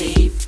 Deep.